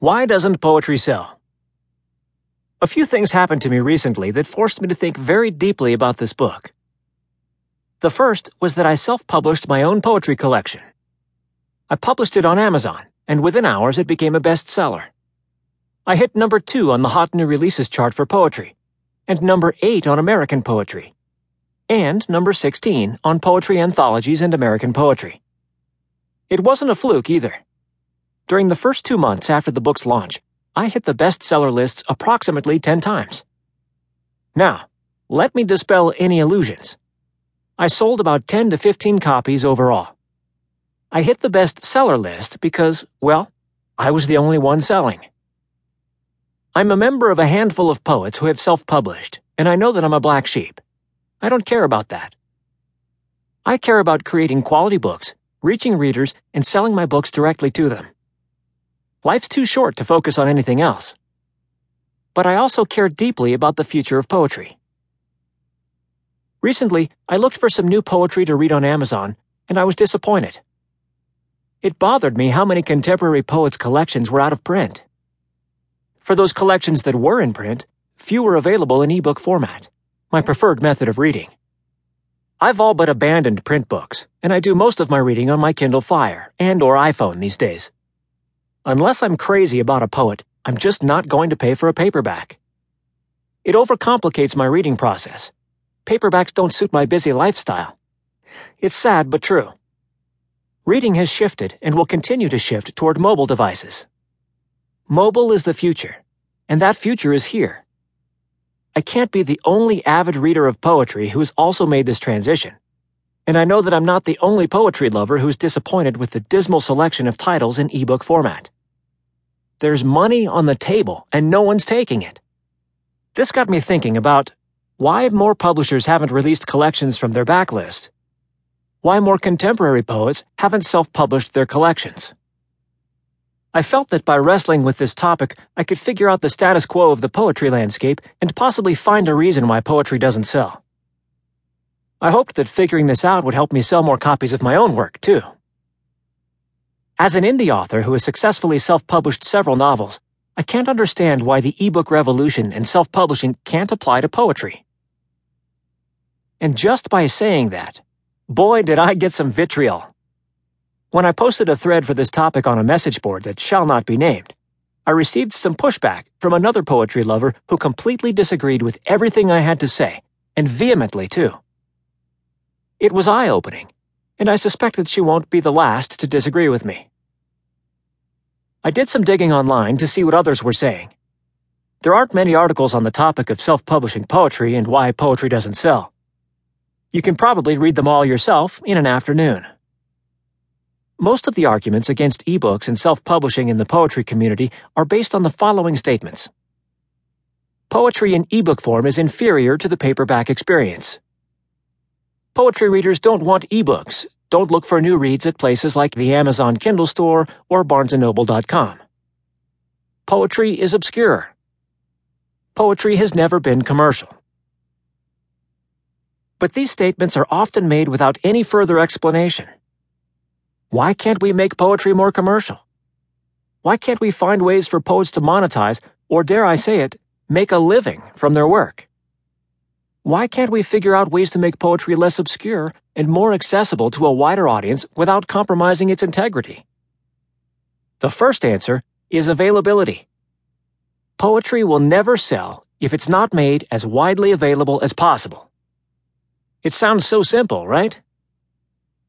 Why doesn't poetry sell? A few things happened to me recently that forced me to think very deeply about this book. The first was that I self published my own poetry collection. I published it on Amazon, and within hours it became a bestseller. I hit number two on the Hot New Releases chart for poetry, and number eight on American poetry, and number 16 on poetry anthologies and American poetry. It wasn't a fluke either. During the first two months after the book's launch, I hit the bestseller lists approximately 10 times. Now, let me dispel any illusions. I sold about 10 to 15 copies overall. I hit the bestseller list because, well, I was the only one selling. I'm a member of a handful of poets who have self published, and I know that I'm a black sheep. I don't care about that. I care about creating quality books, reaching readers, and selling my books directly to them. Life's too short to focus on anything else. But I also care deeply about the future of poetry. Recently, I looked for some new poetry to read on Amazon, and I was disappointed. It bothered me how many contemporary poets' collections were out of print. For those collections that were in print, few were available in ebook format, my preferred method of reading. I've all but abandoned print books, and I do most of my reading on my Kindle Fire and or iPhone these days. Unless I'm crazy about a poet, I'm just not going to pay for a paperback. It overcomplicates my reading process. Paperbacks don't suit my busy lifestyle. It's sad but true. Reading has shifted and will continue to shift toward mobile devices. Mobile is the future, and that future is here. I can't be the only avid reader of poetry who has also made this transition. And I know that I'm not the only poetry lover who's disappointed with the dismal selection of titles in ebook format. There's money on the table, and no one's taking it. This got me thinking about why more publishers haven't released collections from their backlist. Why more contemporary poets haven't self published their collections. I felt that by wrestling with this topic, I could figure out the status quo of the poetry landscape and possibly find a reason why poetry doesn't sell. I hoped that figuring this out would help me sell more copies of my own work, too. As an indie author who has successfully self published several novels, I can't understand why the ebook revolution and self publishing can't apply to poetry. And just by saying that, boy, did I get some vitriol. When I posted a thread for this topic on a message board that shall not be named, I received some pushback from another poetry lover who completely disagreed with everything I had to say, and vehemently, too. It was eye opening and I suspect that she won't be the last to disagree with me. I did some digging online to see what others were saying. There aren't many articles on the topic of self publishing poetry and why poetry doesn't sell. You can probably read them all yourself in an afternoon. Most of the arguments against ebooks and self publishing in the poetry community are based on the following statements Poetry in ebook form is inferior to the paperback experience. Poetry readers don't want ebooks. Don't look for new reads at places like the Amazon Kindle store or barnesandnoble.com. Poetry is obscure. Poetry has never been commercial. But these statements are often made without any further explanation. Why can't we make poetry more commercial? Why can't we find ways for poets to monetize, or dare I say it, make a living from their work? Why can't we figure out ways to make poetry less obscure and more accessible to a wider audience without compromising its integrity? The first answer is availability. Poetry will never sell if it's not made as widely available as possible. It sounds so simple, right?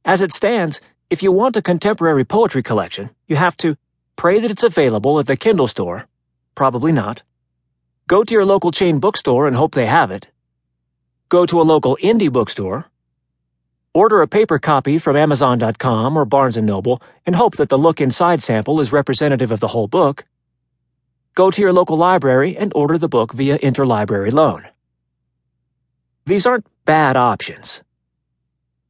As it stands, if you want a contemporary poetry collection, you have to pray that it's available at the Kindle store, probably not, go to your local chain bookstore and hope they have it, Go to a local indie bookstore, order a paper copy from Amazon.com or Barnes & Noble and hope that the look inside sample is representative of the whole book. Go to your local library and order the book via interlibrary loan. These aren't bad options.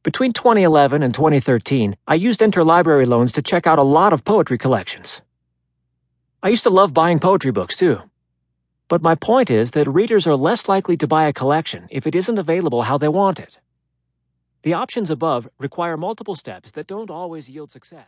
Between 2011 and 2013, I used interlibrary loans to check out a lot of poetry collections. I used to love buying poetry books too. But my point is that readers are less likely to buy a collection if it isn't available how they want it. The options above require multiple steps that don't always yield success.